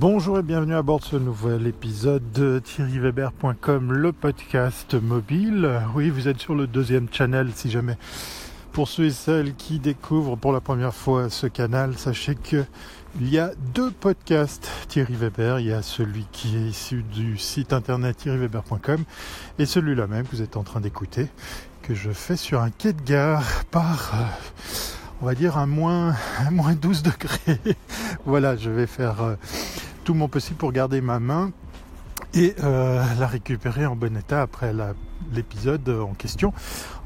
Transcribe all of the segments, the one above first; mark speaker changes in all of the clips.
Speaker 1: Bonjour et bienvenue à bord de ce nouvel épisode de thierryweber.com, le podcast mobile. Oui, vous êtes sur le deuxième channel si jamais. Pour ceux et celles qui découvrent pour la première fois ce canal, sachez que il y a deux podcasts Thierry Weber. Il y a celui qui est issu du site internet thierryweber.com et celui-là même que vous êtes en train d'écouter, que je fais sur un quai de gare par, euh, on va dire, un moins, un moins 12 degrés. voilà, je vais faire euh, tout mon possible pour garder ma main et euh, la récupérer en bon état après l'épisode en question.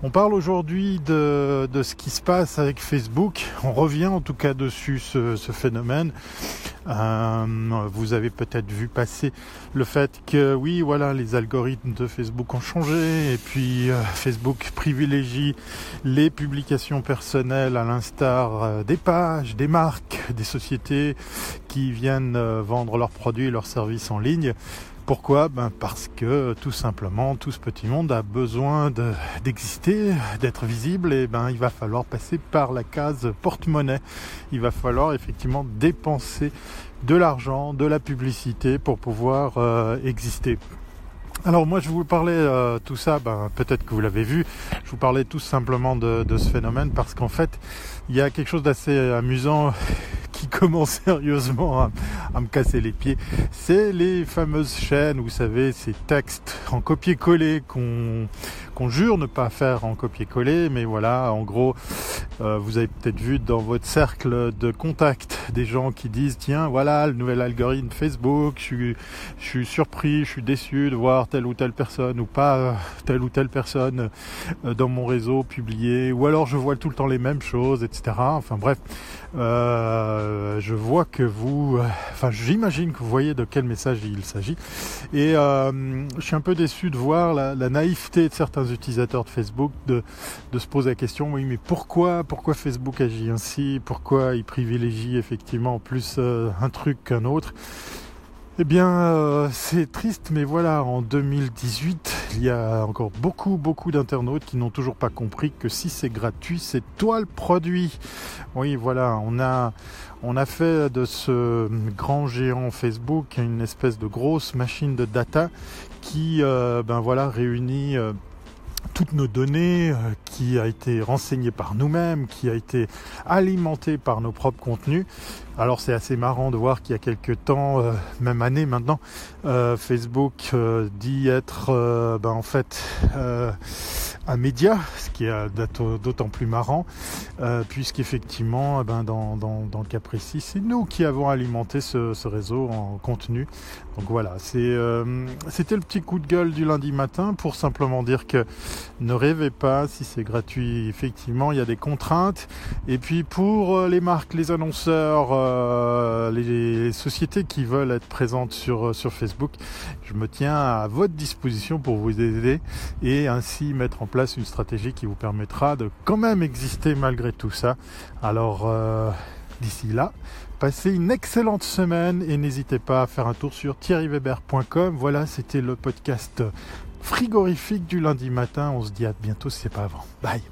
Speaker 1: On parle aujourd'hui de, ce qui se passe avec Facebook. On revient en tout cas dessus ce, phénomène. Euh, vous avez peut-être vu passer le fait que oui, voilà, les algorithmes de Facebook ont changé et puis euh, Facebook privilégie les publications personnelles à l'instar euh, des pages, des marques, des sociétés qui viennent vendre leurs produits et leurs services en ligne. Pourquoi? Ben Parce que tout simplement, tout ce petit monde a besoin d'exister, d'être visible, et ben il va falloir passer par la case porte-monnaie. Il va falloir effectivement dépenser de l'argent, de la publicité pour pouvoir euh, exister. Alors moi je vous parlais euh, tout ça, ben, peut-être que vous l'avez vu, je vous parlais tout simplement de ce phénomène parce qu'en fait il y a quelque chose d'assez amusant qui commence sérieusement à, me casser les pieds. C'est les fameuses chaînes, vous savez, ces textes en copier-coller qu'on qu'on jure ne pas faire en copier-coller, mais voilà, en gros, euh, vous avez peut-être vu dans votre cercle de contact des gens qui disent tiens, voilà le nouvel algorithme Facebook, je suis, surpris, je suis déçu de voir telle ou telle personne ou pas telle ou telle personne euh, dans mon réseau publier, ou alors je vois tout le temps les mêmes choses, etc. Enfin bref, euh, je vois que vous, enfin j'imagine que vous voyez de quel message il s'agit, et euh, je suis un peu déçu de voir la, naïveté de certains utilisateurs de Facebook de, de se poser la question oui mais pourquoi pourquoi Facebook agit ainsi? Pourquoi il privilégie effectivement plus euh, un truc qu'un autre eh bien, euh, c'est triste, mais voilà, en 2018, il y a encore beaucoup, beaucoup d'internautes qui n'ont toujours pas compris que si c'est gratuit, c'est toi le produit. Oui, voilà, on a, on a fait de ce grand géant Facebook une espèce de grosse machine de data qui, euh, ben voilà, réunit toutes nos données, euh, qui a été renseignée par nous-mêmes, qui a été alimentée par nos propres contenus. Alors c'est assez marrant de voir qu'il y a quelques temps, euh, même année maintenant, euh, Facebook euh, dit être euh, ben, en fait euh, un média, ce qui est d'autant plus marrant, puisqu'effectivement, eh ben, dans, dans, dans, le cas précis, c'est nous qui avons alimenté ce, ce, réseau en contenu. Donc voilà, c'était le petit coup de gueule du lundi matin pour simplement dire que ne rêvez pas, si c'est gratuit, effectivement, il y a des contraintes. Et puis pour les marques, les annonceurs, euh, les sociétés qui veulent être présentes sur, euh, sur Facebook, je me tiens à votre disposition pour vous aider et ainsi mettre en place une stratégie qui vous permettra de quand même exister malgré tout ça. Alors euh, d'ici là, passez une excellente semaine et n'hésitez pas à faire un tour sur thierryweber.com. Voilà, c'était le podcast frigorifique du lundi matin. On se dit à bientôt si c'est pas avant. Bye